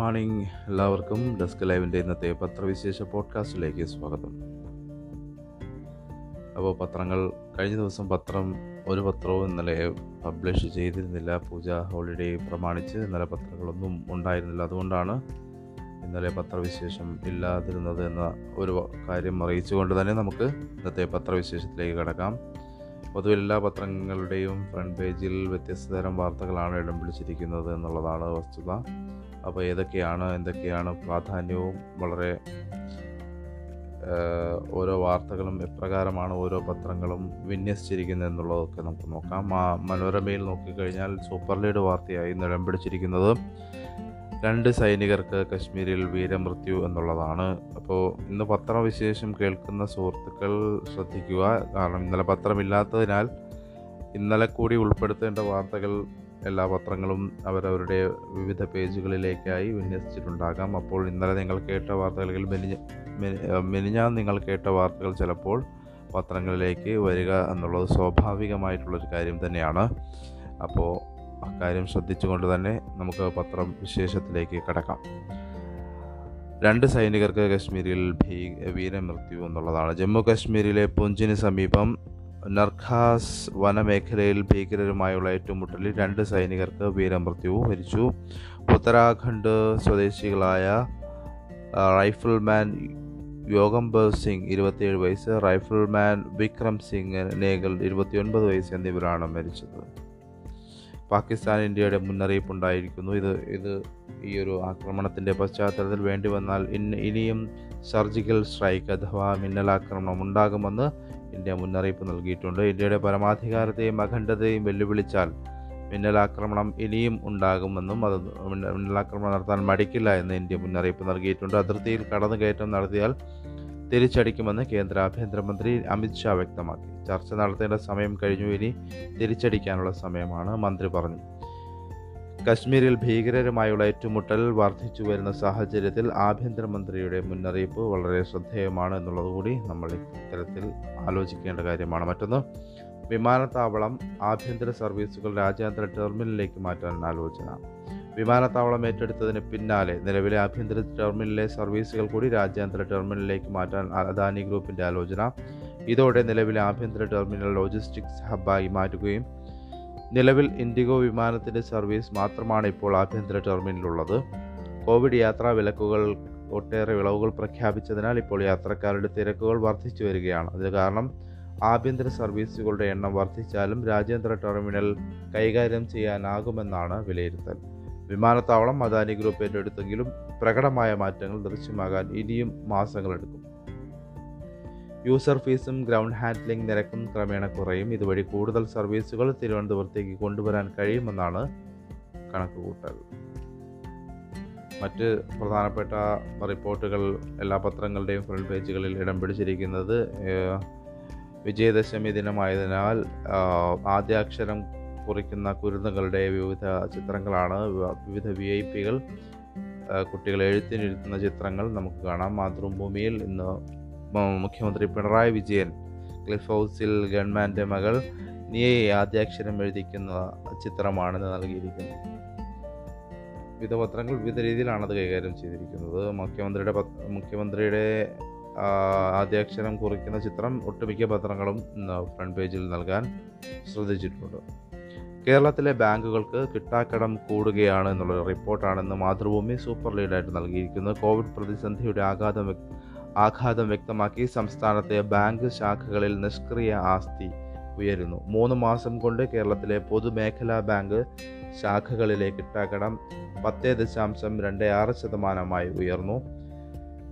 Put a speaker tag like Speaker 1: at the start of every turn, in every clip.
Speaker 1: Morning എല്ലാവർക്കും desk ലൈവിന്റെ ഇന്നത്തെ പത്രവിശേഷ പോഡ്കാസ്റ്റിലേക്ക് സ്വാഗതം. അപ്പോൾ പത്രങ്ങൾ കഴിഞ്ഞ ദിവസം പത്രം ഒരു പത്രവും ഇന്നലെ പബ്ലിഷ് ചെയ്തിരുന്നില്ല. പൂജ ഹോളിഡേ പ്രമാണിച്ച് ഇന്നലെ പത്രങ്ങളൊന്നും ഉണ്ടായിരുന്നില്ല. അതുകൊണ്ടാണ് ഇന്നലെ പത്രവിശേഷം ഇല്ലാതിരുന്നത് എന്ന ഒരു കാര്യം അറിയിച്ചുകൊണ്ട് തന്നെ നമുക്ക് ഇന്നത്തെ പത്രവിശേഷത്തിലേക്ക് കടക്കാം. പൊതുവെ എല്ലാ പത്രങ്ങളുടെയും ഫ്രണ്ട് പേജിൽ വ്യത്യസ്ത തരം വാർത്തകളാണ് ഇടം പിടിച്ചിരിക്കുന്നത് എന്നുള്ളതാണ് വസ്തുത. അപ്പോൾ ഏതൊക്കെയാണ് എന്തൊക്കെയാണ് പ്രാധാന്യവും? വളരെ ഓരോ വാർത്തകളും എപ്രകാരമാണ് ഓരോ പത്രങ്ങളും വിന്യസിച്ചിരിക്കുന്നത് എന്നുള്ളതൊക്കെ നമുക്ക് നോക്കാം. മനോരമയിൽ നോക്കിക്കഴിഞ്ഞാൽ സൂപ്പർ ലീഡ് വാർത്തയായി നിലം പിടിച്ചിരിക്കുന്നത് രണ്ട് സൈനികർക്ക് കശ്മീരിൽ വീരമൃത്യു എന്നുള്ളതാണ്. അപ്പോൾ ഇന്ന് പത്രവിശേഷം കേൾക്കുന്ന സുഹൃത്തുക്കൾ ശ്രദ്ധിക്കുക. കാരണം ഇന്നലെ പത്രമില്ലാത്തതിനാൽ ഇന്നലെ കൂടി ഉൾപ്പെടുത്തേണ്ട വാർത്തകൾ എല്ലാ പത്രങ്ങളും അവരവരുടെ വിവിധ പേജുകളിലേക്കായി വിന്യസിച്ചിട്ടുണ്ടാകാം. അപ്പോൾ ഇന്നലെ നിങ്ങൾ കേട്ട വാർത്തകൾ മെനിഞ്ഞ മെനിഞ്ഞാൽ നിങ്ങൾ കേട്ട വാർത്തകൾ ചിലപ്പോൾ പത്രങ്ങളിലേക്ക് വരിക എന്നുള്ളത് സ്വാഭാവികമായിട്ടുള്ളൊരു കാര്യം തന്നെയാണ്. അപ്പോൾ അക്കാര്യം ശ്രദ്ധിച്ചുകൊണ്ട് തന്നെ നമുക്ക് പത്രം വിശേഷത്തിലേക്ക് കടക്കാം. രണ്ട് സൈനികർക്ക് കശ്മീരിൽ ഭീ വീരമൃത്യു എന്നുള്ളതാണ്. ജമ്മു കശ്മീരിലെ പുഞ്ചിന് സമീപം നർഖാസ് വനമേഖലയിൽ ഭീകരരുമായുള്ള ഏറ്റുമുട്ടലിൽ രണ്ട് സൈനികർക്ക് വീരമൃത്യു വരിച്ചു. ഉത്തരാഖണ്ഡ് സ്വദേശികളായ റൈഫിൾമാൻ യോഗംബർ സിംഗ് ഇരുപത്തിയേഴ് വയസ്സ് റൈഫിൾമാൻ വിക്രം സിംഗ് നേഗൽ ഇരുപത്തിയൊൻപത് വയസ്സ് എന്നിവരാണ് മരിച്ചത്. പാകിസ്ഥാൻ ഇന്ത്യയുടെ മുന്നറിയിപ്പ് ഉണ്ടായിരിക്കുന്നു ഇത് ഇത് ഈ ഒരു ആക്രമണത്തിന്റെ പശ്ചാത്തലത്തിൽ വേണ്ടി വന്നാൽ ഇനിയും സർജിക്കൽ സ്ട്രൈക്ക് അഥവാ മിന്നലാക്രമണം ഉണ്ടാകുമെന്ന് ഇന്ത്യ മുന്നറിയിപ്പ് നൽകിയിട്ടുണ്ട്. ഇന്ത്യയുടെ പരമാധികാരത്തെയും അഖണ്ഡതയും വെല്ലുവിളിച്ചാൽ മിന്നലാക്രമണം ഇനിയും ഉണ്ടാകുമെന്നും അത് മിന്നലാക്രമണം നടത്താൻ മടിക്കില്ല എന്ന് ഇന്ത്യ മുന്നറിയിപ്പ് നൽകിയിട്ടുണ്ട്. അതിർത്തിയിൽ കടന്നുകയറ്റം നടത്തിയാൽ തിരിച്ചടിക്കുമെന്ന് കേന്ദ്ര ആഭ്യന്തരമന്ത്രി അമിത്ഷാ വ്യക്തമാക്കി. ചർച്ച നടത്തേണ്ട സമയം കഴിഞ്ഞു. ഇനി തിരിച്ചടിക്കാനുള്ള സമയമാണ് മന്ത്രി പറഞ്ഞു. കശ്മീരിൽ ഭീകരരുമായുള്ള ഏറ്റുമുട്ടൽ വർദ്ധിച്ചു വരുന്ന സാഹചര്യത്തിൽ ആഭ്യന്തരമന്ത്രിയുടെ മുന്നറിയിപ്പ് വളരെ ശ്രദ്ധേയമാണ് എന്നുള്ളതുകൂടി നമ്മൾ ഇത്തരത്തിൽ ആലോചിക്കേണ്ട കാര്യമാണ്. മറ്റൊന്ന് വിമാനത്താവളം ആഭ്യന്തര സർവീസുകൾ രാജ്യാന്തര ടെർമിനലിലേക്ക് മാറ്റാൻ ആലോചന. വിമാനത്താവളം ഏറ്റെടുത്തതിന് പിന്നാലെ നിലവിലെ ആഭ്യന്തര ടെർമിനലിലെ സർവീസുകൾ കൂടി രാജ്യാന്തര ടെർമിനലിലേക്ക് മാറ്റാൻ അദാനി ഗ്രൂപ്പിന്റെ ആലോചന. ഇതോടെ നിലവിലെ ആഭ്യന്തര ടെർമിനൽ ലോജിസ്റ്റിക്സ് ഹബ്ബായി മാറ്റുകയും നിലവിൽ ഇൻഡിഗോ വിമാനത്തിന്റെ സർവീസ് മാത്രമാണ് ഇപ്പോൾ ആഭ്യന്തര ടെർമിനലുള്ളത് കോവിഡ് യാത്രാ വിലക്കുകൾ ഒട്ടേറെ ഇളവുകൾ പ്രഖ്യാപിച്ചതിനാൽ ഇപ്പോൾ യാത്രക്കാരുടെ തിരക്കുകൾ വർദ്ധിച്ചു വരികയാണ്. അതിന് കാരണം ആഭ്യന്തര സർവീസുകളുടെ എണ്ണം വർദ്ധിച്ചാലും രാജ്യാന്തര ടെർമിനൽ കൈകാര്യം ചെയ്യാനാകുമെന്നാണ് വിലയിരുത്തൽ. വിമാനത്താവളം അദാനി ഗ്രൂപ്പ് ഏറ്റെടുത്തെങ്കിലും പ്രകടമായ മാറ്റങ്ങൾ ദൃശ്യമാകാൻ ഇനിയും മാസങ്ങളെടുക്കും. യൂസർ ഫീസും ഗ്രൗണ്ട് ഹാൻഡ്ലിംഗ് നിരക്കും ക്രമേണ കുറയും. ഇതുവഴി കൂടുതൽ സർവീസുകൾ തിരുവനന്തപുരത്തേക്ക് കൊണ്ടുവരാൻ കഴിയുമെന്നാണ് കണക്കുകൂട്ടൽ മറ്റ് പ്രധാനപ്പെട്ട റിപ്പോർട്ടുകൾ എല്ലാ പത്രങ്ങളുടെയും ഫ്രണ്ട് പേജുകളിൽ ഇടം പിടിച്ചിരിക്കുന്നത് വിജയദശമി ദിനമായതിനാൽ ആദ്യാക്ഷരം കുറിക്കുന്ന കുരുന്നുകളുടെ വിവിധ ചിത്രങ്ങളാണ്. വിവിധ വി ഐ പികൾ കുട്ടികളെ എഴുത്തിനിരുത്തുന്ന ചിത്രങ്ങൾ നമുക്ക് കാണാം. മാതൃഭൂമിയിൽ ഇന്ന് മുഖ്യമന്ത്രി പിണറായി വിജയൻ ക്ലിഫ് ഹൗസിൽ ഗവൺമെന്റ് മകൾ നിയയെ ആദ്യാക്ഷരം എഴുതിക്കുന്ന ചിത്രമാണ് നൽകിയിരിക്കുന്നത്. വിവിധ പത്രങ്ങൾ വിവിധ രീതിയിലാണ് അത് കൈകാര്യം ചെയ്തിരിക്കുന്നത്. മുഖ്യമന്ത്രിയുടെ മുഖ്യമന്ത്രിയുടെ ആദ്യാക്ഷരം കുറിക്കുന്ന ചിത്രം ഒട്ടുമിക്ക പത്രങ്ങളും ഫ്രണ്ട് പേജിൽ നൽകാൻ ശ്രദ്ധിച്ചിട്ടുണ്ട്. കേരളത്തിലെ ബാങ്കുകൾക്ക് കിട്ടാക്കടം കൂടുകയാണ് എന്നുള്ള റിപ്പോർട്ടാണെന്ന് മാതൃഭൂമി സൂപ്പർ ലീഡായിട്ട് നൽകിയിരിക്കുന്നത്. കോവിഡ് പ്രതിസന്ധിയുടെ ആഘാതം ആഘാതം വ്യക്തമാക്കി സംസ്ഥാനത്തെ ബാങ്ക് ശാഖകളിൽ നിഷ്ക്രിയ ആസ്തി ഉയരുന്നു. മൂന്ന് മാസം കൊണ്ട് കേരളത്തിലെ പൊതുമേഖലാ ബാങ്ക് ശാഖകളിലെ കിട്ടാക്കടം പത്ത് ദശാംശം രണ്ട് ആറ് ശതമാനമായി ഉയർന്നു.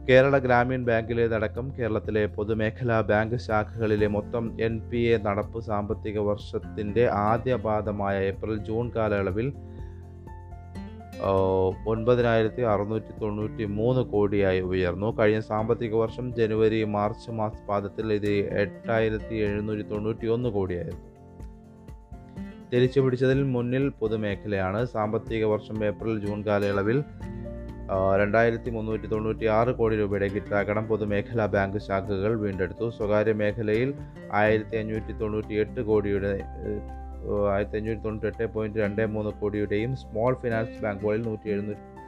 Speaker 1: കേരള ഗ്രാമീൺ ബാങ്കിലേതടക്കം കേരളത്തിലെ പൊതുമേഖലാ ബാങ്ക് ശാഖകളിലെ മൊത്തം എൻ പി എ നടപ്പ് സാമ്പത്തിക വർഷത്തിന്റെ ആദ്യ പാദമായ ഏപ്രിൽ ജൂൺ കാലയളവിൽ ഒൻപതിനായിരത്തി അറുന്നൂറ്റി തൊണ്ണൂറ്റി മൂന്ന് കോടിയായി ഉയർന്നു. കഴിഞ്ഞ സാമ്പത്തിക വർഷം ജനുവരി മാർച്ച് മാസ പാദത്തിൽ ഇത് എട്ടായിരത്തി എഴുന്നൂറ്റി തൊണ്ണൂറ്റി ഒന്ന് കോടിയായിരുന്നു. തിരിച്ചു പിടിച്ചതിൽ മുന്നിൽ പൊതുമേഖലയാണ്. സാമ്പത്തിക വർഷം ഏപ്രിൽ ജൂൺ കാലയളവിൽ രണ്ടായിരത്തി മുന്നൂറ്റി തൊണ്ണൂറ്റി ആറ് കോടി രൂപയുടെ കിട്ടാക്കടം പൊതുമേഖലാ ബാങ്ക് ശാഖകൾ വീണ്ടെടുത്തു. സ്വകാര്യ മേഖലയിൽ ആയിരത്തി അഞ്ഞൂറ്റി തൊണ്ണൂറ്റി എട്ട് കോടിയുടെ ആയിരത്തി അഞ്ഞൂറ്റി തൊണ്ണൂറ്റി എട്ട് പോയിന്റ് രണ്ട് മൂന്ന് കോടിയുടെയും സ്മോൾ ഫിനാൻസ് ബാങ്കുകളിൽ നൂറ്റി എഴുന്നൂറ്റി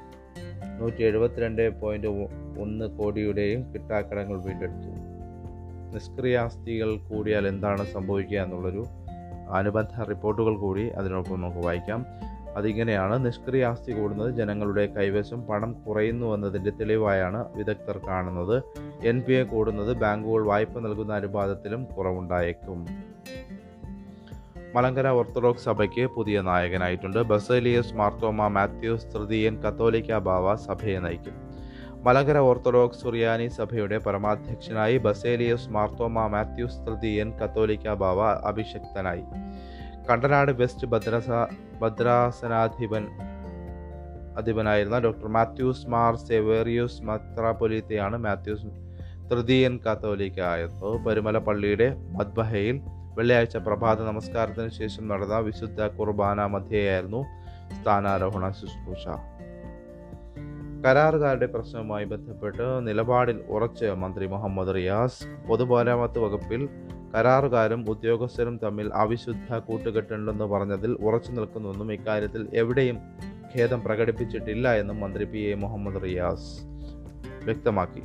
Speaker 1: നൂറ്റി എഴുപത്തിരണ്ട് പോയിന്റ് ഒന്ന് കോടിയുടെയും കിട്ടാക്കടങ്ങൾ വീണ്ടെടുത്തു. നിഷ്ക്രിയാസ്തികൾ കൂടിയാൽ എന്താണ് സംഭവിക്കുക എന്നുള്ളൊരു അനുബന്ധ റിപ്പോർട്ടുകൾ കൂടി അതിനൊപ്പം നമുക്ക് വായിക്കാം. അതിങ്ങനെയാണ് നിഷ്ക്രിയ ആസ്തി കൂടുന്നത് ജനങ്ങളുടെ കൈവശം പണം കുറയുന്നു എന്നതിന്റെ തെളിവായാണ് വിദഗ്ധർ കാണുന്നത്. എൻ പി എ കൂടുന്നത് ബാങ്കുകൾ വായ്പ നൽകുന്ന അനുപാതത്തിലും കുറവുണ്ടായേക്കും. മലങ്കര ഓർത്തഡോക്സ് സഭയ്ക്ക് പുതിയ നായകനായിട്ടുണ്ട്. ബസേലിയസ് മാർത്തോമ മാത്യൂസ് തൃതീയൻ കത്തോലിക്ക ബാവ സഭയെ നയിക്കും. മലങ്കര ഓർത്തഡോക്സ് സുറിയാനി സഭയുടെ പരമാധ്യക്ഷനായി ബസേലിയസ് മാർത്തോമ മാത്യൂസ് തൃതീയൻ കത്തോലിക്ക ബാവ അഭിഷക്തനായി. കണ്ടനാട് വെസ്റ്റ് ഭദ്രസ ഭദ്രാസനാധിപൻ അധിപനായിരുന്ന ഡോക്ടർ മാത്യൂസ് മാർ സെവേറിയൂസ് മത്രാപൊലിത്തയാണ് മാത്യൂസ് തൃതീയൻ കത്തോലിക്ക ആയത്. പരുമല പള്ളിയുടെ മദ്ബഹയിൽ വെള്ളിയാഴ്ച പ്രഭാത നമസ്കാരത്തിന് ശേഷം നടന്ന വിശുദ്ധ കുർബാന മധ്യയായിരുന്നു സ്ഥാനാരോഹണ ശുശ്രൂഷ. കരാറുകാരുടെ പ്രശ്നവുമായി ബന്ധപ്പെട്ട് നിലപാടിൽ ഉറച്ച് മന്ത്രി മുഹമ്മദ് റിയാസ് പൊതുമരാമത്ത് വകുപ്പിൽ കരാറുകാരും ഉദ്യോഗസ്ഥരും തമ്മിൽ അവിശുദ്ധ കൂട്ടുകെട്ടുണ്ടെന്ന് പറഞ്ഞതിൽ ഉറച്ചു നിൽക്കുന്നുവെന്നും ഇക്കാര്യത്തിൽ എവിടെയും ഖേദം പ്രകടിപ്പിച്ചിട്ടില്ല എന്നും മന്ത്രി പി എ മുഹമ്മദ് റിയാസ് വ്യക്തമാക്കി.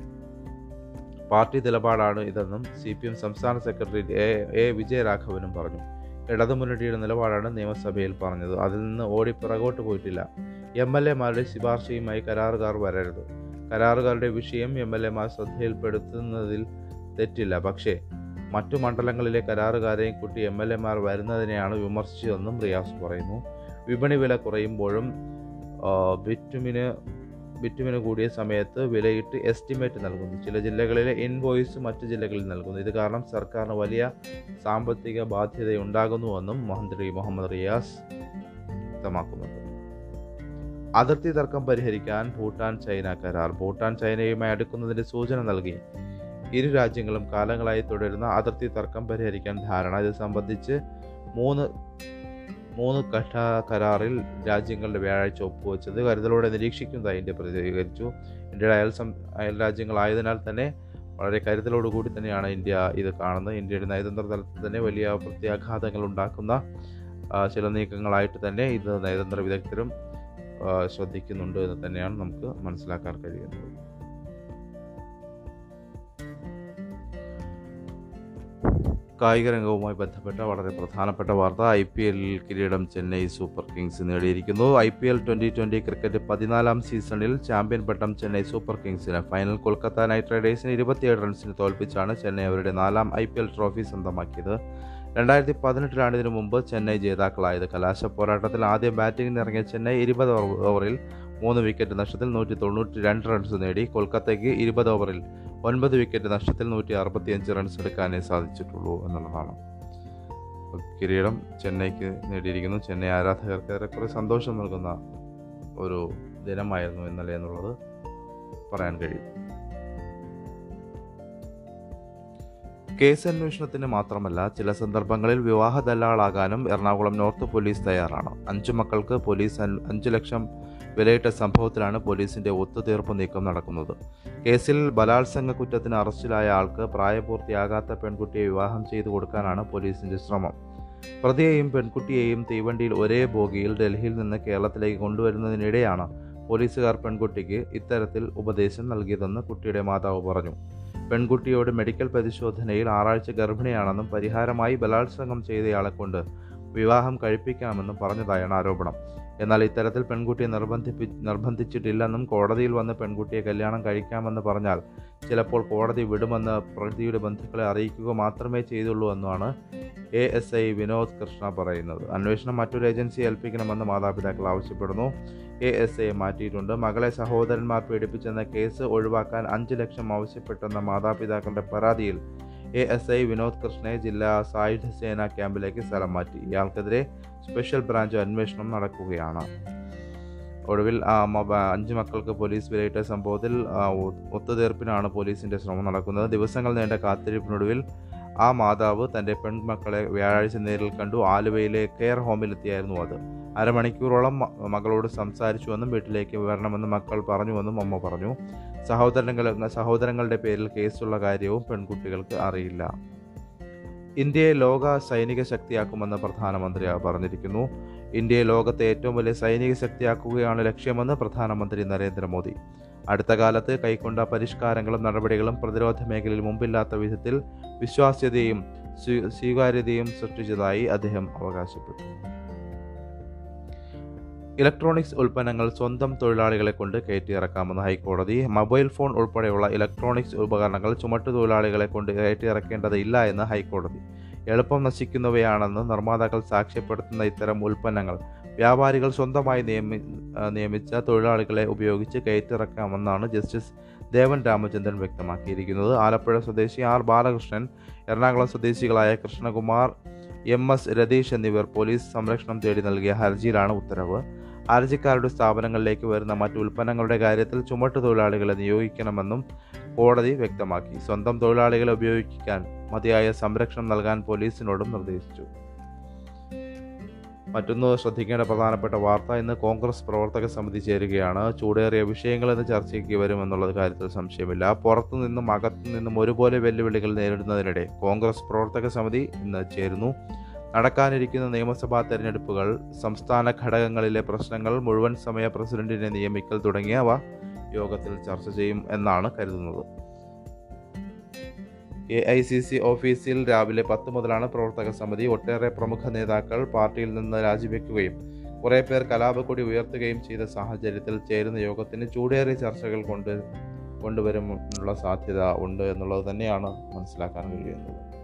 Speaker 1: പാർട്ടി നിലപാടാണ് ഇതെന്നും സി പി എം സംസ്ഥാന സെക്രട്ടറി എ എ വിജയരാഘവനും പറഞ്ഞു. ഇടതുമുന്നണിയുടെ നിലപാടാണ് നിയമസഭയിൽ പറഞ്ഞത്. അതിൽ നിന്ന് ഓടി പിറകോട്ട് പോയിട്ടില്ല. എം എൽ എമാരുടെ ശുപാർശയുമായി കരാറുകാർ വരരുത്. കരാറുകാരുടെ വിഷയം എം എൽ എമാർ ശ്രദ്ധയിൽപ്പെടുത്തുന്നതിൽ തെറ്റില്ല. പക്ഷേ മറ്റു മണ്ഡലങ്ങളിലെ കരാറുകാരെയും കൂട്ടി എം എൽ എമാർ വരുന്നതിനെയാണ് വിമർശിച്ചതെന്നും റിയാസ് പറയുന്നു. വിപണി വില കുറയുമ്പോഴും ബിറ്റുമിന് ബിറ്റുമിന് കൂടിയ സമയത്ത് വിലയിട്ട് എസ്റ്റിമേറ്റ് നൽകുന്നു. ചില ജില്ലകളിലെ ഇൻവോയ്സ് മറ്റ് ജില്ലകളിൽ നൽകുന്നു. ഇത് കാരണം സർക്കാരിന് വലിയ സാമ്പത്തിക ബാധ്യതയുണ്ടാകുന്നുവെന്നും മന്ത്രി മുഹമ്മദ് റിയാസ് വ്യക്തമാക്കുന്നുണ്ട്. അതിർത്തി തർക്കം പരിഹരിക്കാൻ ഭൂട്ടാൻ ചൈന കരാർ. ഭൂട്ടാൻ ചൈനയുമായി അടുക്കുന്നതിന്റെ സൂചന നൽകി. ഇരു രാജ്യങ്ങളും കാലങ്ങളായി തുടരുന്ന അതിർത്തി തർക്കം പരിഹരിക്കാൻ ധാരണ. ഇത് സംബന്ധിച്ച് മൂന്ന് മൂന്ന് ഘട്ട കരാറിൽ രാജ്യങ്ങളുടെ വ്യാഴാഴ്ച ഒപ്പുവെച്ചത് കരുതലോടെ നിരീക്ഷിക്കുന്നതായി ഇന്ത്യ പ്രതികരിച്ചു ഇന്ത്യയുടെ അയൽ സം അയൽ രാജ്യങ്ങളായതിനാൽ തന്നെ വളരെ കരുതലോടുകൂടി തന്നെയാണ് ഇന്ത്യ ഇത് കാണുന്നത്. ഇന്ത്യയുടെ നയതന്ത്ര തലത്തിൽ തന്നെ വലിയ പ്രത്യാഘാതങ്ങൾ ഉണ്ടാക്കുന്ന ചില നീക്കങ്ങളായിട്ട് തന്നെ ഇത് നയതന്ത്ര വിദഗ്ധരും ശ്രദ്ധിക്കുന്നുണ്ട് എന്ന് തന്നെയാണ് നമുക്ക് മനസ്സിലാക്കാൻ കഴിയുന്നത്. കായിക രംഗവുമായി ബന്ധപ്പെട്ട വളരെ പ്രധാനപ്പെട്ട വാർത്ത. ഐ പി എല്ലിൽ കിരീടം Chennai super Kings നേടിയിരിക്കുന്നു. I P L twenty twenty cricket പതിനാലാം സീസണിൽ ചാമ്പ്യൻ പട്ടം ചെന്നൈ സൂപ്പർ കിങ്സിന് ഫൈനൽ കൊൽക്കത്ത നൈറ്റ് റൈഡേഴ്സിന് ഇരുപത്തിയേഴ് റൺസിന് തോൽപ്പിച്ചാണ് ചെന്നൈ അവരുടെ നാലാം ഐ പി എൽ ട്രോഫി സ്വന്തമാക്കിയത്. രണ്ടായിരത്തി പതിനെട്ടിലാണ് ഇതിനു മുമ്പ് ചെന്നൈ ജേതാക്കളായത്. കലാശ പോരാട്ടത്തിൽ ആദ്യം ബാറ്റിംഗിന് ഇറങ്ങിയ ചെന്നൈ ഇരുപത് ഓവറിൽ മൂന്ന് വിക്കറ്റ് നഷ്ടത്തിൽ നൂറ്റി തൊണ്ണൂറ്റി രണ്ട് റൺസ് നേടി. കൊൽക്കത്തയ്ക്ക് ഇരുപത് ഓവറിൽ ഒൻപത് വിക്കറ്റ് നഷ്ടത്തിൽ നൂറ്റി അറുപത്തിയഞ്ച് റൺസ് എടുക്കാനേ സാധിച്ചിട്ടുള്ളൂ എന്നുള്ളതാണ് കിരീടം ചെന്നൈക്ക് നേടിയിരിക്കുന്നു. ചെന്നൈ ആരാധകർക്ക് ഏറെക്കുറെ സന്തോഷം നൽകുന്ന ഒരു ദിനമായിരുന്നു ഇന്നലെ എന്നുള്ളത് പറയാൻ കഴിയും. കേസ് അന്വേഷണത്തിന് മാത്രമല്ല ചില സന്ദർഭങ്ങളിൽ വിവാഹ ദല്ലാളാകാനും എറണാകുളം നോർത്ത് പോലീസ് തയ്യാറാണ്. അഞ്ചു മക്കൾക്ക് പോലീസ് അഞ്ചു ലക്ഷം വിലയിട്ട സംഭവത്തിലാണ് പോലീസിന്റെ ഒത്തുതീർപ്പ് നീക്കം നടക്കുന്നത്. കേസിൽ ബലാത്സംഗ കുറ്റത്തിന് അറസ്റ്റിലായ ആൾക്ക് പ്രായപൂർത്തിയാകാത്ത പെൺകുട്ടിയെ വിവാഹം ചെയ്തു കൊടുക്കാനാണ് പോലീസിന്റെ ശ്രമം. പ്രതിയെയും പെൺകുട്ടിയെയും തീവണ്ടിയിൽ ഒരേ ബോഗിയിൽ ഡൽഹിയിൽ നിന്ന് കേരളത്തിലേക്ക് കൊണ്ടുവരുന്നതിനിടെയാണ് പോലീസുകാർ പെൺകുട്ടിക്ക് ഇത്തരത്തിൽ ഉപദേശം നൽകിയതെന്ന് കുട്ടിയുടെ മാതാവ് പറഞ്ഞു. പെൺകുട്ടിയോട് മെഡിക്കൽ പരിശോധനയിൽ ആറാഴ്ച ഗർഭിണിയാണെന്നും പരിഹാരമായി ബലാത്സംഗം ചെയ്തയാളെ കൊണ്ട് വിവാഹം കഴിപ്പിക്കാമെന്നും പറഞ്ഞതായാണ് ആരോപണം. എന്നാൽ ഇത്തരത്തിൽ പെൺകുട്ടിയെ നിർബന്ധിപ്പി നിർബന്ധിച്ചിട്ടില്ലെന്നും കോടതിയിൽ വന്ന് പെൺകുട്ടിയെ കല്യാണം കഴിക്കാമെന്ന് പറഞ്ഞാൽ ചിലപ്പോൾ കോടതി വിടുമെന്ന് പ്രതിയുടെ ബന്ധുക്കളെ അറിയിക്കുക മാത്രമേ ചെയ്തുള്ളൂ എന്നാണ് A S I Vinod Krishna പറയുന്നത്. അന്വേഷണം മറ്റൊരു ഏജൻസി ഏൽപ്പിക്കണമെന്ന് മാതാപിതാക്കൾ ആവശ്യപ്പെടുന്നു. എ എസ് ഐ മാറ്റിയിട്ടുണ്ട്. മകളെ സഹോദരന്മാർ പീഡിപ്പിച്ചെന്ന കേസ് ഒഴിവാക്കാൻ അഞ്ച് ലക്ഷം ആവശ്യപ്പെട്ടെന്ന മാതാപിതാക്കളുടെ പരാതിയിൽ എ എസ് ഐ വിനോദ് കൃഷ്ണയെ ജില്ലാ സായുധ സേന ക്യാമ്പിലേക്ക് സ്ഥലം മാറ്റി. ഇയാൾക്കെതിരെ സ്പെഷ്യൽ ബ്രാഞ്ച് അന്വേഷണം നടക്കുകയാണ്. ഒടുവിൽ അഞ്ച് മക്കൾക്ക് പോലീസ് വിലയിട്ട സംഭവത്തിൽ ഒത്തുതീർപ്പിനാണ് പോലീസിന്റെ ശ്രമം നടക്കുന്നത്. ദിവസങ്ങൾ നീണ്ട കാത്തിരിപ്പിനൊടുവിൽ ആ മാതാവ് തന്റെ പെൺമക്കളെ വ്യാഴാഴ്ച നേരിൽ കണ്ടു. ആലുവയിലെ കെയർ ഹോമിലെത്തിയായിരുന്നു അത്. അരമണിക്കൂറോളം മകളോട് സംസാരിച്ചുവെന്നും വീട്ടിലേക്ക് വരണമെന്ന് മക്കൾ പറഞ്ഞുവെന്നും അമ്മ പറഞ്ഞു. സഹോദരങ്ങൾ സഹോദരങ്ങളുടെ പേരിൽ കേസുള്ള കാര്യവും പെൺകുട്ടികൾക്ക് അറിയില്ല. ഇന്ത്യയെ ലോക സൈനിക ശക്തിയാക്കുമെന്ന് പ്രധാനമന്ത്രി പറഞ്ഞിരിക്കുന്നു. ഇന്ത്യയെ ലോകത്തെ ഏറ്റവും വലിയ സൈനിക ശക്തിയാക്കുകയാണ് ലക്ഷ്യമെന്ന് പ്രധാനമന്ത്രി നരേന്ദ്രമോദി. അടുത്ത കാലത്ത് കൈക്കൊണ്ട പരിഷ്കാരങ്ങളും നടപടികളും പ്രതിരോധ മേഖലയിൽ മുമ്പില്ലാത്ത വിധത്തിൽ വിശ്വാസ്യതയും സ്വീകാര്യതയും സൃഷ്ടിച്ചതായി അദ്ദേഹം അവകാശപ്പെട്ടു. ഇലക്ട്രോണിക്സ് ഉൽപ്പന്നങ്ങൾ സ്വന്തം തൊഴിലാളികളെ കൊണ്ട് കയറ്റിയിറക്കാമെന്ന് ഹൈക്കോടതി. മൊബൈൽ ഫോൺ ഉൾപ്പെടെയുള്ള ഇലക്ട്രോണിക്സ് ഉപകരണങ്ങൾ ചുമട്ടു തൊഴിലാളികളെ കൊണ്ട് കയറ്റിയിറക്കേണ്ടതില്ല എന്ന് ഹൈക്കോടതി. എളുപ്പം നശിക്കുന്നവയാണെന്ന് നിർമ്മാതാക്കൾ സാക്ഷ്യപ്പെടുത്തുന്ന ഇത്തരം ഉൽപ്പന്നങ്ങൾ വ്യാപാരികൾ സ്വന്തമായി നിയമി നിയമിച്ച തൊഴിലാളികളെ ഉപയോഗിച്ച് കയറ്റിറക്കാമെന്നാണ് ജസ്റ്റിസ് ദേവൻ രാമചന്ദ്രൻ വ്യക്തമാക്കിയിരിക്കുന്നത്. ആലപ്പുഴ സ്വദേശി ആർ ബാലകൃഷ്ണൻ എറണാകുളം സ്വദേശികളായ കൃഷ്ണകുമാർ എം എസ് രതീഷ് എന്നിവർ പോലീസ് സംരക്ഷണം തേടി നൽകിയ ഹർജിയിലാണ് ഉത്തരവ്. ഹർജിക്കാരുടെ സ്ഥാപനങ്ങളിലേക്ക് വരുന്ന മറ്റു ഉൽപ്പന്നങ്ങളുടെ കാര്യത്തിൽ ചുമട്ടു തൊഴിലാളികളെ നിയോഗിക്കണമെന്നും കോടതി വ്യക്തമാക്കി. സ്വന്തം തൊഴിലാളികളെ ഉപയോഗിക്കാൻ മതിയായ സംരക്ഷണം നൽകാൻ പോലീസിനോടും നിർദ്ദേശിച്ചു. മറ്റൊന്ന് ശ്രദ്ധിക്കേണ്ട പ്രധാനപ്പെട്ട വാർത്ത ഇന്ന് കോൺഗ്രസ് പ്രവർത്തക സമിതി ചേരുകയാണ്. ചൂടേറിയ വിഷയങ്ങൾ ഇന്ന് ചർച്ചയ്ക്ക് വരുമെന്നുള്ളത് കാര്യത്തിൽ സംശയമില്ല. പുറത്തു നിന്നും അകത്തു നിന്നും ഒരുപോലെ വെല്ലുവിളികൾ നേരിടുന്നതിനിടെ കോൺഗ്രസ് പ്രവർത്തക സമിതി ഇന്ന് ചേരുന്നു. നടക്കാനിരിക്കുന്ന നിയമസഭാ തെരഞ്ഞെടുപ്പുകൾ സംസ്ഥാന ഘടകങ്ങളിലെ പ്രശ്നങ്ങൾ മുഴുവൻ സമയ പ്രസിഡന്റിനെ നിയമിക്കൽ തുടങ്ങിയവ യോഗത്തിൽ ചർച്ച ചെയ്യും എന്നാണ് കരുതുന്നത്. എ ഐ സി സി ഓഫീസിൽ രാവിലെ പത്ത് മുതലാണ് പ്രവർത്തക സമിതി ഒട്ടേറെ പ്രമുഖ നേതാക്കൾ പാർട്ടിയിൽ നിന്ന് രാജിവെക്കുകയും കുറേ പേർ കലാപക്കൊടി ഉയർത്തുകയും ചെയ്ത സാഹചര്യത്തിൽ ചേരുന്ന യോഗത്തിന് ചൂടേറിയ ചർച്ചകൾ കൊണ്ട് കൊണ്ടുവരുമെന്നുള്ള സാധ്യത ഉണ്ട് എന്നുള്ളത് തന്നെയാണ് മനസ്സിലാക്കാൻ കഴിയുന്നത്.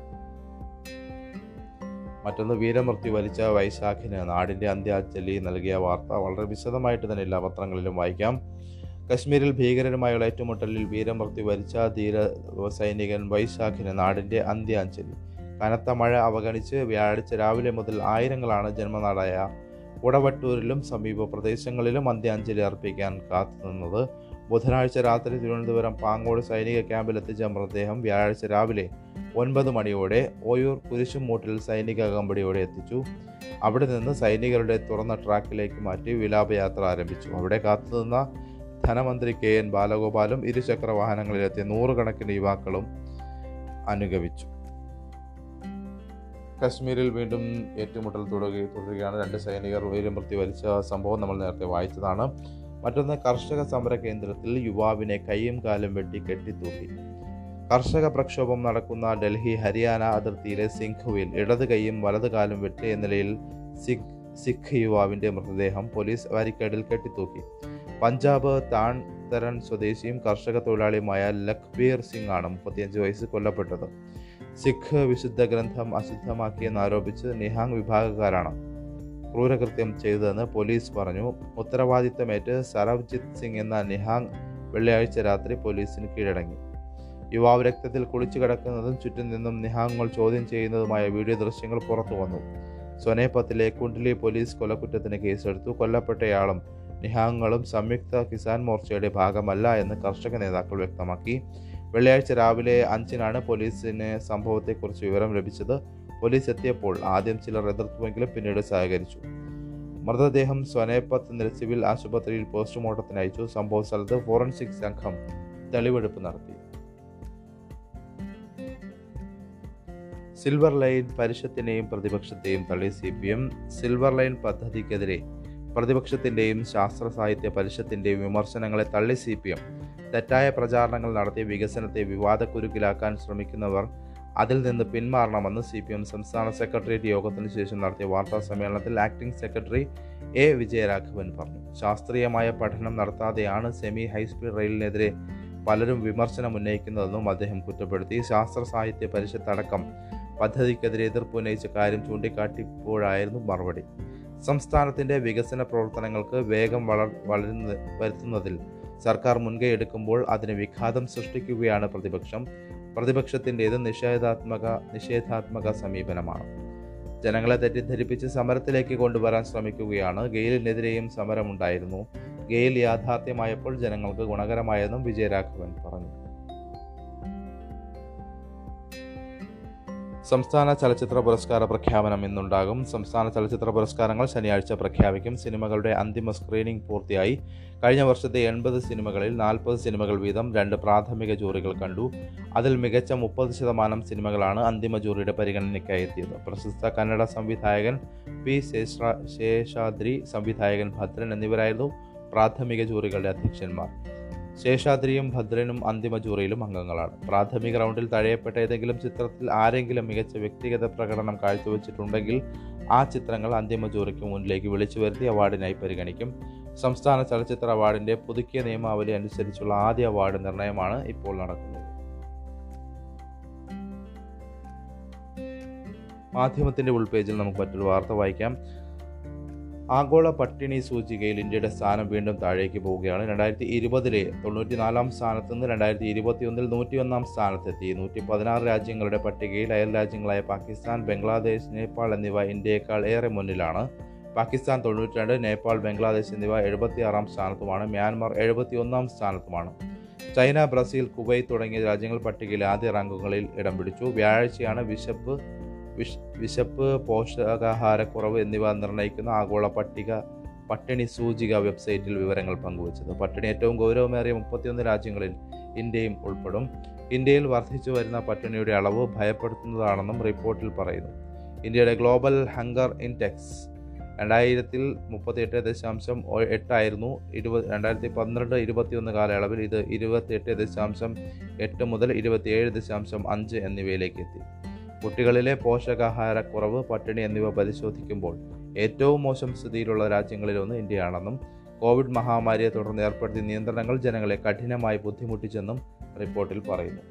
Speaker 1: മറ്റൊന്ന് വീരമൃത്യു വരിച്ച വൈശാഖിന് നാടിന്റെ അന്ത്യാഞ്ജലി നൽകിയ വാർത്ത വളരെ വിശദമായിട്ട് തന്നെ എല്ലാ പത്രങ്ങളിലും വായിക്കാം. കശ്മീരിൽ ഭീകരരുമായുള്ള ഏറ്റുമുട്ടലിൽ വീരമൃത്യു വരിച്ച ധീര സൈനികൻ വൈശാഖിന് നാടിന്റെ അന്ത്യാഞ്ജലി. കനത്ത മഴ അവഗണിച്ച് വ്യാഴാഴ്ച രാവിലെ മുതൽ ആയിരങ്ങളാണ് ജന്മനാടായ ഉടവട്ടൂരിലും സമീപ പ്രദേശങ്ങളിലും അന്ത്യാഞ്ജലി അർപ്പിക്കാൻ കാത്തുനിന്നത്. ബുധനാഴ്ച രാത്രി തിരുവനന്തപുരം പാങ്ങോട് സൈനിക ക്യാമ്പിലെത്തിച്ച മൃതദേഹം വ്യാഴാഴ്ച രാവിലെ ഒൻപത് മണിയോടെ ഓയൂർ കുരിശുമൂട്ടിൽ സൈനിക കമ്പടിയോടെ എത്തിച്ചു. അവിടെ നിന്ന് സൈനികരുടെ തുറന്ന ട്രാക്കിലേക്ക് മാറ്റി വിലാപയാത്ര ആരംഭിച്ചു. അവിടെ കാത്തുനിന്ന ധനമന്ത്രി കെ എൻ ബാലഗോപാലും ഇരുചക്ര വാഹനങ്ങളിലെത്തിയ നൂറുകണക്കിന് യുവാക്കളും അനുഗമിച്ചു. കശ്മീരിൽ വീണ്ടും ഏറ്റുമുട്ടൽ തുടരുക തുടരുകയാണ്. രണ്ട് സൈനികർ വീരമൃത്യു വരിച്ച സംഭവം നമ്മൾ നേരത്തെ വായിച്ചതാണ്. മറ്റൊന്ന് കർഷക സമര കേന്ദ്രത്തിൽ യുവാവിനെ കൈയും കാലും വെട്ടി കെട്ടിത്തൂക്കി. കർഷക പ്രക്ഷോഭം നടക്കുന്ന ഡൽഹി ഹരിയാന അതിർത്തിയിലെ സിംഘുവിൽ ഇടത് കൈയും വലത് കാലും വെട്ടിയ നിലയിൽ സിഖ് സിഖ് യുവാവിന്റെ മൃതദേഹം പോലീസ് ബാരിക്കേഡിൽ കെട്ടിത്തൂക്കി. പഞ്ചാബ് താൺ തരൺ സ്വദേശിയും കർഷക തൊഴിലാളിയുമായ ലഖ്ബീർ സിംഗ് ആണ് മുപ്പത്തിയഞ്ച് വയസ്സ് കൊല്ലപ്പെട്ടത്. സിഖ് വിശുദ്ധ ഗ്രന്ഥം അശുദ്ധമാക്കിയെന്നാരോപിച്ച് നിഹാങ് വിഭാഗക്കാരാണ് ക്രൂരകൃത്യം ചെയ്തതെന്ന് പോലീസ് പറഞ്ഞു. ഉത്തരവാദിത്തമേറ്റ് സരവ്ജിത്ത് സിംഗ് എന്ന നിഹാങ് വെള്ളിയാഴ്ച രാത്രി പോലീസിന് കീഴടങ്ങി. യുവാവ് രക്തത്തിൽ കുളിച്ചു കിടക്കുന്നതും ചുറ്റും നിന്നും നിഹാങ്ങുകൾ ചോദ്യം ചെയ്യുന്നതുമായ വീഡിയോ ദൃശ്യങ്ങൾ പുറത്തു വന്നു. സൊനേപത്തിലെ കുണ്ടലി പോലീസ് കൊലക്കുറ്റത്തിന് കേസെടുത്തു. കൊല്ലപ്പെട്ടയാളും നിഹാങ്ങളും സംയുക്ത കിസാൻ മോർച്ചയുടെ ഭാഗമല്ല എന്ന് കർഷക നേതാക്കൾ വ്യക്തമാക്കി. വെള്ളിയാഴ്ച രാവിലെ അഞ്ചിനാണ് പോലീസിന് സംഭവത്തെക്കുറിച്ച് വിവരം ലഭിച്ചത്. പോലീസ് എത്തിയപ്പോൾ ആദ്യം ചിലർ എതിർത്തുവെങ്കിലും പിന്നീട് സഹകരിച്ചു. മൃതദേഹം സ്വനേപത്ത് സിവിൽ ആശുപത്രിയിൽ പോസ്റ്റ്മോർട്ടത്തിന് അയച്ചു സംഭവ സ്ഥലത്ത് ഫോറൻസിക് സംഘം തെളിവെടുപ്പ് നടത്തി. സിൽവർ ലൈൻ പരിഷത്തിനെയും പ്രതിപക്ഷത്തെയും തള്ളി C P M silver line പദ്ധതിക്കെതിരെ പ്രതിപക്ഷത്തിന്റെയും ശാസ്ത്ര സാഹിത്യ പരിഷത്തിന്റെയും വിമർശനങ്ങളെ തള്ളി സി പി എം തെറ്റായ പ്രചാരണങ്ങൾ നടത്തി വികസനത്തെ വിവാദക്കുരുക്കിലാക്കാൻ ശ്രമിക്കുന്നവർ അതിൽ നിന്ന് പിന്മാറണമെന്ന് സി പി എം സംസ്ഥാന സെക്രട്ടേറിയറ്റ് യോഗത്തിന് ശേഷം നടത്തിയ വാർത്താ സമ്മേളനത്തിൽ ആക്ടിംഗ് സെക്രട്ടറി എ വിജയരാഘവൻ പറഞ്ഞു. ശാസ്ത്രീയമായ പഠനം നടത്താതെയാണ് സെമി ഹൈസ്പീഡ് റെയിലിനെതിരെ പലരും വിമർശനം ഉന്നയിക്കുന്നതെന്നും അദ്ദേഹം കുറ്റപ്പെടുത്തി. ശാസ്ത്ര സാഹിത്യ പരിഷത്ത് അടക്കം പദ്ധതിക്കെതിരെ എതിർപ്പ് ഉന്നയിച്ച കാര്യം ചൂണ്ടിക്കാട്ടിയപ്പോഴായിരുന്നു മറുപടി. സംസ്ഥാനത്തിന്റെ വികസന പ്രവർത്തനങ്ങൾക്ക് വേഗം വളർ വളരുന്ന വരുത്തുന്നതിൽ സർക്കാർ മുൻകൈ എടുക്കുമ്പോൾ അതിന് വിഘാതം സൃഷ്ടിക്കുകയാണ് പ്രതിപക്ഷം. പ്രതിപക്ഷത്തിന്റേത് നിഷേധാത്മക നിഷേധാത്മക സമീപനമാണ്. ജനങ്ങളെ തെറ്റിദ്ധരിപ്പിച്ച് സമരത്തിലേക്ക് കൊണ്ടുവരാൻ ശ്രമിക്കുകയാണ്. ഗെയിലിനെതിരെയും സമരമുണ്ടായിരുന്നു. ഗെയിൽ യാഥാർത്ഥ്യമായപ്പോൾ ജനങ്ങൾക്ക് ഗുണകരമായെന്നും വിജയരാഘവൻ പറഞ്ഞു. സംസ്ഥാന ചലച്ചിത്ര പുരസ്കാര പ്രഖ്യാപനം ഇന്നുണ്ടാകും. സംസ്ഥാന ചലച്ചിത്ര പുരസ്കാരങ്ങൾ ശനിയാഴ്ച പ്രഖ്യാപിക്കും. സിനിമകളുടെ അന്തിമ സ്ക്രീനിംഗ് പൂർത്തിയായി. കഴിഞ്ഞ വർഷത്തെ എൺപത് സിനിമകളിൽ നാൽപ്പത് സിനിമകൾ വീതം രണ്ട് പ്രാഥമിക ജൂറികൾ കണ്ടു. അതിൽ മികച്ച മുപ്പത് ശതമാനം സിനിമകളാണ് അന്തിമ ജൂറിയുടെ പരിഗണനയ്ക്കായി എത്തിയത്. പ്രശസ്ത കന്നഡ സംവിധായകൻ പി ശേഷ ശേഷാദ്രി സംവിധായകൻ ഭദ്രൻ എന്നിവരായിരുന്നു പ്രാഥമിക ജൂറികളുടെ അധ്യക്ഷന്മാർ. ശേഷാദ്രിയും ഭദ്രനും അന്തിമ ജൂറിയിലും അംഗങ്ങളാണ്. പ്രാഥമിക റൗണ്ടിൽ തഴയപ്പെട്ട ഏതെങ്കിലും ചിത്രത്തിൽ ആരെങ്കിലും മികച്ച വ്യക്തിഗത പ്രകടനം കാഴ്ചവെച്ചിട്ടുണ്ടെങ്കിൽ ആ ചിത്രങ്ങൾ അന്തിമ ജൂറിക്ക് മുന്നിലേക്ക് വിളിച്ചു വരുത്തി അവാർഡിനായി പരിഗണിക്കും. സംസ്ഥാന ചലച്ചിത്ര അവാർഡിന്റെ പുതുക്കിയ നിയമാവലി അനുസരിച്ചുള്ള ആദ്യ അവാർഡ് നിർണയമാണ് ഇപ്പോൾ നടക്കുന്നത്. മാധ്യമത്തിന്റെ ഉൾപേജിൽ നമുക്ക് മറ്റൊരു വാർത്ത വായിക്കാം. ആഗോള പട്ടിണി സൂചികയിൽ ഇന്ത്യയുടെ സ്ഥാനം വീണ്ടും താഴേക്ക് പോവുകയാണ്. രണ്ടായിരത്തി ഇരുപതിലെ തൊണ്ണൂറ്റിനാലാം സ്ഥാനത്ത് നിന്ന് രണ്ടായിരത്തി ഇരുപത്തിയൊന്നിൽ നൂറ്റിയൊന്നാം സ്ഥാനത്തെത്തി. നൂറ്റി പതിനാറ് രാജ്യങ്ങളുടെ പട്ടികയിൽ അയൽ രാജ്യങ്ങളായ പാകിസ്ഥാൻ ബംഗ്ലാദേശ് നേപ്പാൾ എന്നിവ ഇന്ത്യയേക്കാൾ ഏറെ മുന്നിലാണ്. പാകിസ്ഥാൻ തൊണ്ണൂറ്റിരണ്ട് നേപ്പാൾ ബംഗ്ലാദേശ് എന്നിവ എഴുപത്തിയാറാം സ്ഥാനത്തുമാണ്. മ്യാൻമാർ എഴുപത്തിയൊന്നാം സ്ഥാനത്തുമാണ്. ചൈന ബ്രസീൽ കുവൈത്ത് തുടങ്ങിയ രാജ്യങ്ങൾ പട്ടികയിൽ ആദ്യ റാങ്കുകളിൽ ഇടം പിടിച്ചു. വ്യാഴാഴ്ചയാണ് വിഷ് വിശപ്പ് പോഷകാഹാരക്കുറവ് എന്നിവ നിർണയിക്കുന്ന ആഗോള പട്ടിക പട്ടിണി സൂചിക വെബ്സൈറ്റിൽ വിവരങ്ങൾ പങ്കുവച്ചത്. പട്ടിണി ഏറ്റവും ഗൗരവമേറിയ മുപ്പത്തിയൊന്ന് രാജ്യങ്ങളിൽ ഇന്ത്യയും ഉൾപ്പെടും. ഇന്ത്യയിൽ വർദ്ധിച്ചു വരുന്ന പട്ടിണിയുടെ അളവ് ഭയപ്പെടുത്തുന്നതാണെന്നും റിപ്പോർട്ടിൽ പറയുന്നു. ഇന്ത്യയുടെ ഗ്ലോബൽ ഹങ്കർ ഇൻഡെക്സ് രണ്ടായിരത്തിൽ മുപ്പത്തിയെട്ട് ദശാംശം എട്ടായിരുന്നു. ഇരുപത് രണ്ടായിരത്തി പന്ത്രണ്ട് ഇരുപത്തിയൊന്ന് കാലയളവിൽ ഇത് ഇരുപത്തിയെട്ട് ദശാംശം എട്ട് മുതൽ ഇരുപത്തിയേഴ് ദശാംശം അഞ്ച് എന്നിവയിലേക്ക് എത്തി. കുട്ടികളിലെ പോഷകാഹാരക്കുറവ് പട്ടിണി എന്നിവ പരിശോധിക്കുമ്പോൾ ഏറ്റവും മോശം സ്ഥിതിയിലുള്ള രാജ്യങ്ങളിലൊന്ന് ഇന്ത്യയാണെന്നും കോവിഡ് മഹാമാരിയെ തുടർന്ന് ഏർപ്പെടുത്തിയ നിയന്ത്രണങ്ങൾ ജനങ്ങളെ കഠിനമായി ബുദ്ധിമുട്ടിച്ചെന്നും റിപ്പോർട്ടിൽ പറയുന്നു.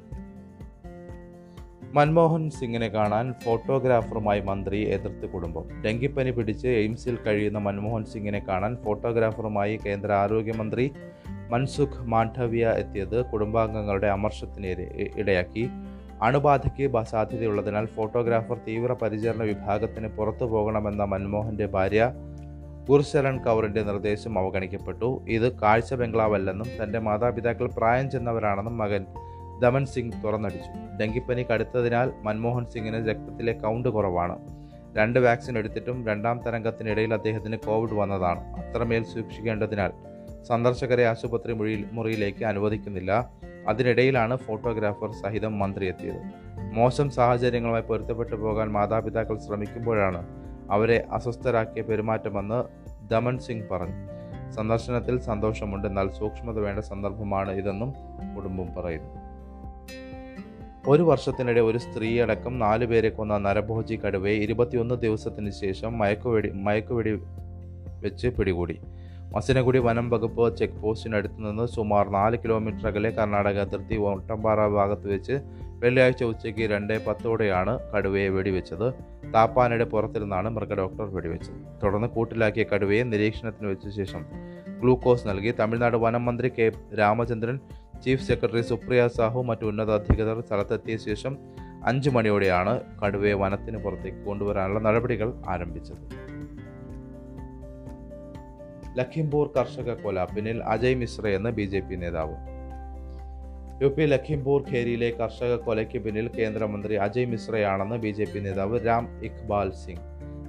Speaker 1: മൻമോഹൻ സിംഗിനെ കാണാൻ ഫോട്ടോഗ്രാഫറുമായി മന്ത്രി എതിർത്ത് കുടുംബം. ഡെങ്കിപ്പനി പിടിച്ച് എയിംസിൽ കഴിയുന്ന മൻമോഹൻ സിംഗിനെ കാണാൻ ഫോട്ടോഗ്രാഫറുമായി കേന്ദ്ര ആരോഗ്യമന്ത്രി മൻസുഖ് മാണ്ഡവ്യ എത്തിയത് കുടുംബാംഗങ്ങളുടെ അമർഷത്തിന് ഇടയാക്കി. അണുബാധയ്ക്ക് സാധ്യതയുള്ളതിനാൽ ഫോട്ടോഗ്രാഫർ തീവ്ര പരിചരണ വിഭാഗത്തിന് പുറത്തു പോകണമെന്ന മൻമോഹന്റെ ഭാര്യ ഗുർശരൺ കൗറിന്റെ നിർദ്ദേശം അവഗണിക്കപ്പെട്ടു. ഇത് കാഴ്ച ബംഗ്ലാവല്ലെന്നും തന്റെ മാതാപിതാക്കൾ പ്രായം ചെന്നവരാണെന്നും മകൻ ദമൻ സിംഗ് തുറന്നടിച്ചു. ഡെങ്കിപ്പനി കടുത്തതിനാൽ മൻമോഹൻ സിംഗിന് രക്തത്തിലെ കൗണ്ട് കുറവാണ്. രണ്ട് വാക്സിൻ എടുത്തിട്ടും രണ്ടാം തരംഗത്തിനിടയിൽ അദ്ദേഹത്തിന് കോവിഡ് വന്നതാണ്. അത്രമേൽ സൂക്ഷിക്കേണ്ടതിനാൽ സന്ദർശകരെ ആശുപത്രി മുറിയിൽ മുറിയിലേക്ക് അനുവദിക്കുന്നില്ല. അതിനിടയിലാണ് ഫോട്ടോഗ്രാഫർ സഹിതം മന്ത്രി എത്തിയത് മോശം സാഹചര്യങ്ങളുമായി പൊരുത്തപ്പെട്ടു പോകാൻ മാതാപിതാക്കൾ ശ്രമിക്കുമ്പോഴാണ് അവരെ അസ്വസ്ഥരാക്കിയ പെരുമാറ്റമെന്ന് ദമൻ സിംഗ് പറഞ്ഞു. സന്ദർശനത്തിൽ സന്തോഷമുണ്ട് എന്നാൽ സൂക്ഷ്മത വേണ്ട സന്ദർഭമാണ് ഇതെന്നും കുടുംബം പറയുന്നു. ഒരു വർഷത്തിനിടെ ഒരു സ്ത്രീ അടക്കം നാലു പേരെ കൊന്ന നരഭോജി കടുവയെ ഇരുപത്തിയൊന്ന് ദിവസത്തിന് ശേഷം മയക്കുവെടി മയക്കുവെടി വെച്ച് പിടികൂടി. മസിനഗുഡി വനം വകുപ്പ് ചെക്ക് പോസ്റ്റിനടുത്ത് നിന്ന് സുമാർ നാല് കിലോമീറ്റർ അകലെ കർണാടക അതിർത്തി ഒട്ടമ്പാറ ഭാഗത്ത് വെച്ച് വെള്ളിയാഴ്ച ഉച്ചയ്ക്ക് രണ്ട് പത്തോടെയാണ് കടുവയെ വെടിവെച്ചത്. താപ്പാനയുടെ പുറത്തിരുന്നാണ് മൃഗഡോക്ടർ വെടിവെച്ചത്. തുടർന്ന് കൂട്ടിലാക്കിയ കടുവയെ നിരീക്ഷണത്തിന് വെച്ച ശേഷം ഗ്ലൂക്കോസ് നൽകി തമിഴ്നാട് വനം മന്ത്രി K Ramachandran chief secretary Supriya Sahu മറ്റു ഉന്നത അധികൃതർ സ്ഥലത്തെത്തിയ ശേഷം അഞ്ചു മണിയോടെയാണ് കടുവയെ വനത്തിന് പുറത്തേക്ക് കൊണ്ടുവരാനുള്ള നടപടികൾ ആരംഭിച്ചത്. ലഖിംപൂർ കർഷക കൊല പിന്നിൽ അജയ് മിശ്ര എന്ന ബി ജെ പി നേതാവ്. യു പി ലഖിംപൂർ ഖേരിയിലെ കർഷക കൊലയ്ക്ക് പിന്നിൽ കേന്ദ്രമന്ത്രി അജയ് മിശ്രയാണെന്ന് ബി ജെ പി നേതാവ് രാം ഇക്ബാൽ സിംഗ്.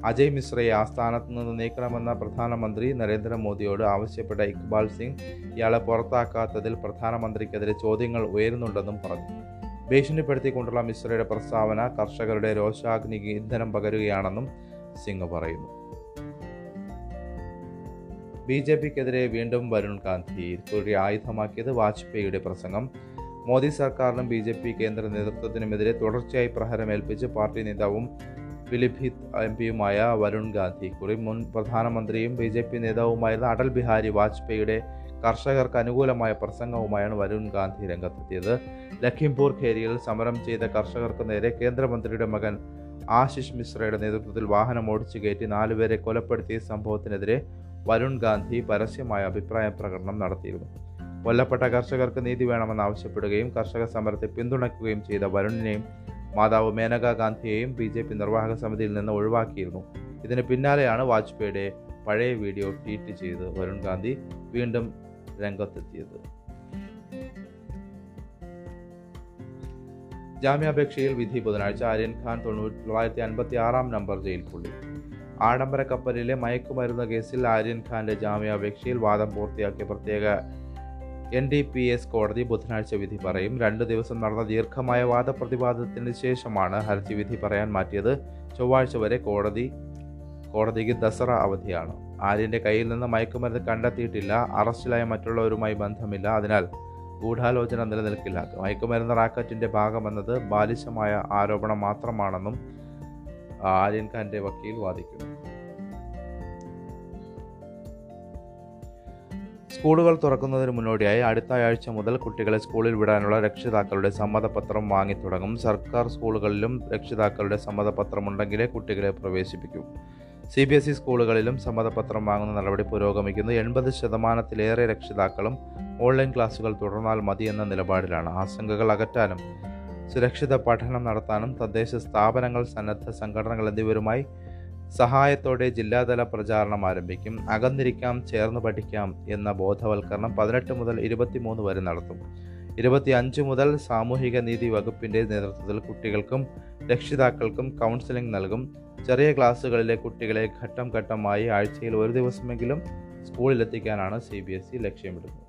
Speaker 1: അജയ് മിശ്രയെ ആസ്ഥാനത്ത് നിന്ന് നീക്കണമെന്ന പ്രധാനമന്ത്രി നരേന്ദ്രമോദിയോട് ആവശ്യപ്പെട്ട ഇക്ബാൽ സിംഗ് ഇയാളെ പുറത്താക്കാത്തതിൽ പ്രധാനമന്ത്രിക്കെതിരെ ചോദ്യങ്ങൾ ഉയരുന്നുണ്ടെന്നും പറഞ്ഞു. ഭീഷണിപ്പെടുത്തിക്കൊണ്ടുള്ള മിശ്രയുടെ പ്രസ്താവന കർഷകരുടെ രോഷാഗ്നിക്ക് ഇന്ധനം പകരുകയാണെന്നും സിംഗ് പറയുന്നു. ബി ജെ പിക്കെതിരെ വീണ്ടും വരുൺ ഗാന്ധി ഒരു ആയുധമാക്കിയത് വാജ്പേയിയുടെ പ്രസംഗം. മോദി സർക്കാരിനും ബി ജെ പി കേന്ദ്ര നേതൃത്വത്തിനുമെതിരെ തുടർച്ചയായി പ്രഹരമേൽപ്പിച്ച് പാർട്ടി നേതാവും പിലിഭിത് എം പിയുമായ വരുൺ ഗാന്ധി കുറി മുൻ പ്രധാനമന്ത്രിയും ബി ജെ പി നേതാവുമായിരുന്ന അടൽ ബിഹാരി വാജ്പേയിയുടെ കർഷകർക്ക് അനുകൂലമായ പ്രസംഗവുമായാണ് വരുൺ ഗാന്ധി രംഗത്തെത്തിയത്. ലഖിംപൂർ ഖേരിയിൽ സമരം ചെയ്ത കർഷകർക്ക് നേരെ കേന്ദ്രമന്ത്രിയുടെ മകൻ ആശിഷ് മിശ്രയുടെ നേതൃത്വത്തിൽ വാഹനം ഓടിച്ചു കയറ്റി നാലുപേരെ കൊലപ്പെടുത്തിയ സംഭവത്തിനെതിരെ വരുൺ ഗാന്ധി പരസ്യമായ അഭിപ്രായ പ്രകടനം നടത്തിയിരുന്നു. കൊല്ലപ്പെട്ട കർഷകർക്ക് നീതി വേണമെന്ന് ആവശ്യപ്പെടുകയും കർഷക സമരത്തെ പിന്തുണയ്ക്കുകയും ചെയ്ത വരുണിനെയും മാതാവ് മേനക ഗാന്ധിയെയും ബി ജെ പി നിർവാഹക സമിതിയിൽ നിന്ന് ഒഴിവാക്കിയിരുന്നു. ഇതിന് പിന്നാലെയാണ് വാജ്പേയിയുടെ പഴയ വീഡിയോ ട്വീറ്റ് ചെയ്ത് വരുൺ ഗാന്ധി വീണ്ടും രംഗത്തെത്തിയത്. ജാമ്യാപേക്ഷയിൽ വിധി ബുധനാഴ്ച ആര്യൻ ഖാൻ തൊണ്ണൂറ്റി തൊള്ളായിരത്തി അൻപത്തി ആറാം നമ്പർ ജയിൽ ആഡംബര കപ്പലിലെ മയക്കുമരുന്ന് കേസിൽ ആര്യൻ ഖാന്റെ ജാമ്യാപേക്ഷയിൽ വാദം പൂർത്തിയാക്കിയ പ്രത്യേക എൻ ഡി പി എസ് കോടതി ബുധനാഴ്ച വിധി പറയും. രണ്ടു ദിവസം നടന്ന ദീർഘമായ വാദപ്രതിവാദത്തിന് ശേഷമാണ് ഹർജി വിധി പറയാൻ മാറ്റിയത്. ചൊവ്വാഴ്ച വരെ കോടതി കോടതിക്ക് ദസറ അവധിയാണ്. ആര്യന്റെ കയ്യിൽ നിന്ന് മയക്കുമരുന്ന് കണ്ടെത്തിയിട്ടില്ല. അറസ്റ്റിലായ മറ്റുള്ളവരുമായി ബന്ധമില്ല. അതിനാൽ ഗൂഢാലോചന നിലനിൽക്കില്ല. മയക്കുമരുന്ന് റാക്കറ്റിന്റെ ഭാഗമെന്നത് ബാലിശമായ ആരോപണം മാത്രമാണെന്നും ആര്യൻ ഖാന്റെ വക്കീൽ വാദിക്കുന്നു. സ്കൂളുകൾ തുറക്കുന്നതിന് മുന്നോടിയായി അടുത്ത ആഴ്ച മുതൽ കുട്ടികളെ സ്കൂളിൽ വിടാനുള്ള രക്ഷിതാക്കളുടെ സമ്മതപത്രം വാങ്ങി തുടങ്ങും. സർക്കാർ സ്കൂളുകളിലും രക്ഷിതാക്കളുടെ സമ്മതപത്രം ഉണ്ടെങ്കിലേ കുട്ടികളെ പ്രവേശിപ്പിക്കൂ. സി ബി എസ് ഇ സ്കൂളുകളിലും സമ്മതപത്രം വാങ്ങുന്ന നടപടി പുരോഗമിക്കുന്നു. എൺപത് ശതമാനത്തിലേറെ രക്ഷിതാക്കളും ഓൺലൈൻ ക്ലാസുകൾ തുടർന്നാൽ മതിയെന്ന നിലപാടിലാണ്. ആശങ്കകൾ അകറ്റാനും സുരക്ഷിത പഠനം നടത്താനും തദ്ദേശ സ്ഥാപനങ്ങൾ സന്നദ്ധ സംഘടനകൾ എന്നിവരുമായി സഹായത്തോടെ ജില്ലാതല പ്രചാരണം ആരംഭിക്കും. അകന്നിരിക്കാം ചേർന്ന് പഠിക്കാം എന്ന ബോധവൽക്കരണം പതിനെട്ട് മുതൽ ഇരുപത്തിമൂന്ന് വരെ നടത്തും. ഇരുപത്തിയഞ്ച് മുതൽ സാമൂഹിക നീതി വകുപ്പിന്റെ നേതൃത്വത്തിൽ കുട്ടികൾക്കും രക്ഷിതാക്കൾക്കും കൗൺസിലിംഗ് നൽകും. ചെറിയ ക്ലാസ്സുകളിലെ കുട്ടികളെ ഘട്ടം ഘട്ടമായി ആഴ്ചയിൽ ഒരു ദിവസമെങ്കിലും സ്കൂളിലെത്തിക്കാനാണ് സി ബി എസ് ഇ ലക്ഷ്യമിടുന്നത്.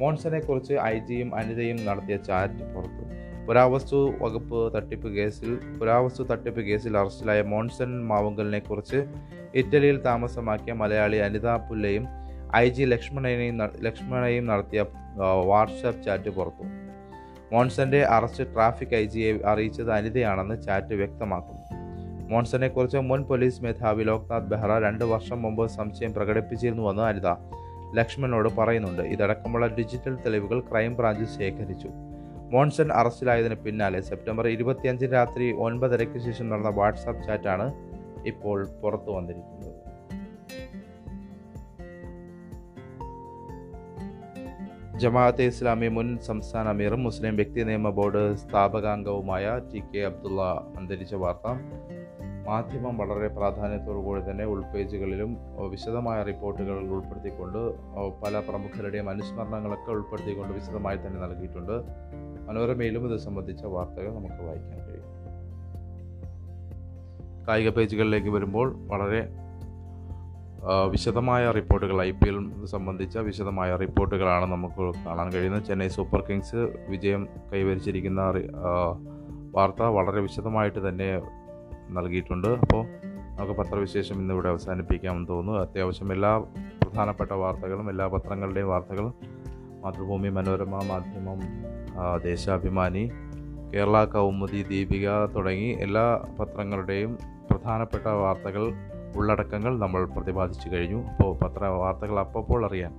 Speaker 1: മോൺസനെ കുറിച്ച് ഐ ജിയും അനിതയും നടത്തിയ ചാറ്റ് പുറത്തു. പുരാവസ്തു വകുപ്പ് തട്ടിപ്പ് കേസിൽ പുരാവസ്തു തട്ടിപ്പ് കേസിൽ അറസ്റ്റിലായ മോൺസൺ മാവുങ്കലിനെ കുറിച്ച് ഇറ്റലിയിൽ താമസമാക്കിയ മലയാളി അനിത പുല്ലയും ഐ ജി ലക്ഷ്മണനെയും ലക്ഷ്മണയും നടത്തിയ വാട്സാപ്പ് ചാറ്റ് പുറത്തു. മോൺസന്റെ അറസ്റ്റ് ട്രാഫിക് ഐ ജിയെ അറിയിച്ചത് അനിതയാണെന്ന് ചാറ്റ് വ്യക്തമാക്കുന്നു. മോൺസനെ കുറിച്ച് മുൻ പോലീസ് മേധാവി ലോക്നാഥ് ബെഹ്റ രണ്ട് വർഷം മുമ്പ് സംശയം പ്രകടിപ്പിച്ചിരുന്നുവെന്ന് അനിത ലക്ഷ്മണനോട് പറയുന്നുണ്ട് ഇതടക്കമുള്ള ഡിജിറ്റൽ തെളിവുകൾ ക്രൈംബ്രാഞ്ച് ശേഖരിച്ചു. മോൺസൺ അറസ്റ്റിലായതിന് പിന്നാലെ സെപ്റ്റംബർ ഇരുപത്തിയഞ്ചിന് രാത്രി ഒൻപതരയ്ക്ക് ശേഷം നടന്ന വാട്സാപ്പ് ചാറ്റാണ് ഇപ്പോൾ പുറത്തു വന്നിരിക്കുന്നത്. ജമാഅത്തെ ഇസ്ലാമി മുൻ സംസ്ഥാന അമീറും മുസ്ലിം വ്യക്തി നിയമ ബോർഡ് സ്ഥാപകാംഗവുമായ ടി കെ അബ്ദുള്ള അന്തരിച്ച വാർത്ത. മാധ്യമം വളരെ കൂടി തന്നെ ഉൾപേജുകളിലും വിശദമായ റിപ്പോർട്ടുകൾ ഉൾപ്പെടുത്തിക്കൊണ്ട് പല പ്രമുഖരുടെയും അനുസ്മരണങ്ങളൊക്കെ ഉൾപ്പെടുത്തിക്കൊണ്ട് വിശദമായി തന്നെ നൽകിയിട്ടുണ്ട്. മനോരമയിലും ഇത് സംബന്ധിച്ച വാർത്തകൾ നമുക്ക് വായിക്കാൻ കഴിയും. കായിക പേജുകളിലേക്ക് വരുമ്പോൾ വളരെ വിശദമായ റിപ്പോർട്ടുകൾ ഐ പി എൽ സംബന്ധിച്ച വിശദമായ റിപ്പോർട്ടുകളാണ് നമുക്ക് കാണാൻ കഴിയുന്നത്. ചെന്നൈ സൂപ്പർ കിങ്സ് വിജയം കൈവരിച്ചിരിക്കുന്ന വാർത്ത വളരെ വിശദമായിട്ട് തന്നെ നൽകിയിട്ടുണ്ട്. അപ്പോൾ നമുക്ക് പത്രവിശേഷം ഇന്നിവിടെ അവസാനിപ്പിക്കാമെന്ന് തോന്നുന്നു. അത്യാവശ്യം എല്ലാ പ്രധാനപ്പെട്ട വാർത്തകളും എല്ലാ പത്രങ്ങളുടെയും വാർത്തകളും മാതൃഭൂമി മനോരമ മാധ്യമം ദേശാഭിമാനി കേരള കൗമുദി ദീപിക തുടങ്ങി എല്ലാ പത്രങ്ങളുടെയും പ്രധാനപ്പെട്ട വാർത്തകൾ ഉള്ളടക്കങ്ങൾ നമ്മൾ പ്രതിപാദിച്ചു കഴിഞ്ഞു. അപ്പോൾ പത്ര വാർത്തകൾ അപ്പോൾ അറിയാൻ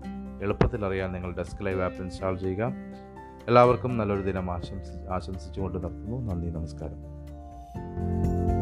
Speaker 1: എളുപ്പത്തിൽ അറിയാൻ നിങ്ങൾ ഡെസ്ക് ലൈവ് ആപ്പ് ഇൻസ്റ്റാൾ ചെയ്യുക. എല്ലാവർക്കും നല്ലൊരു ദിനം ആശംസി ആശംസിച്ചുകൊണ്ട് നിർത്തുന്നു. നന്ദി നമസ്കാരം.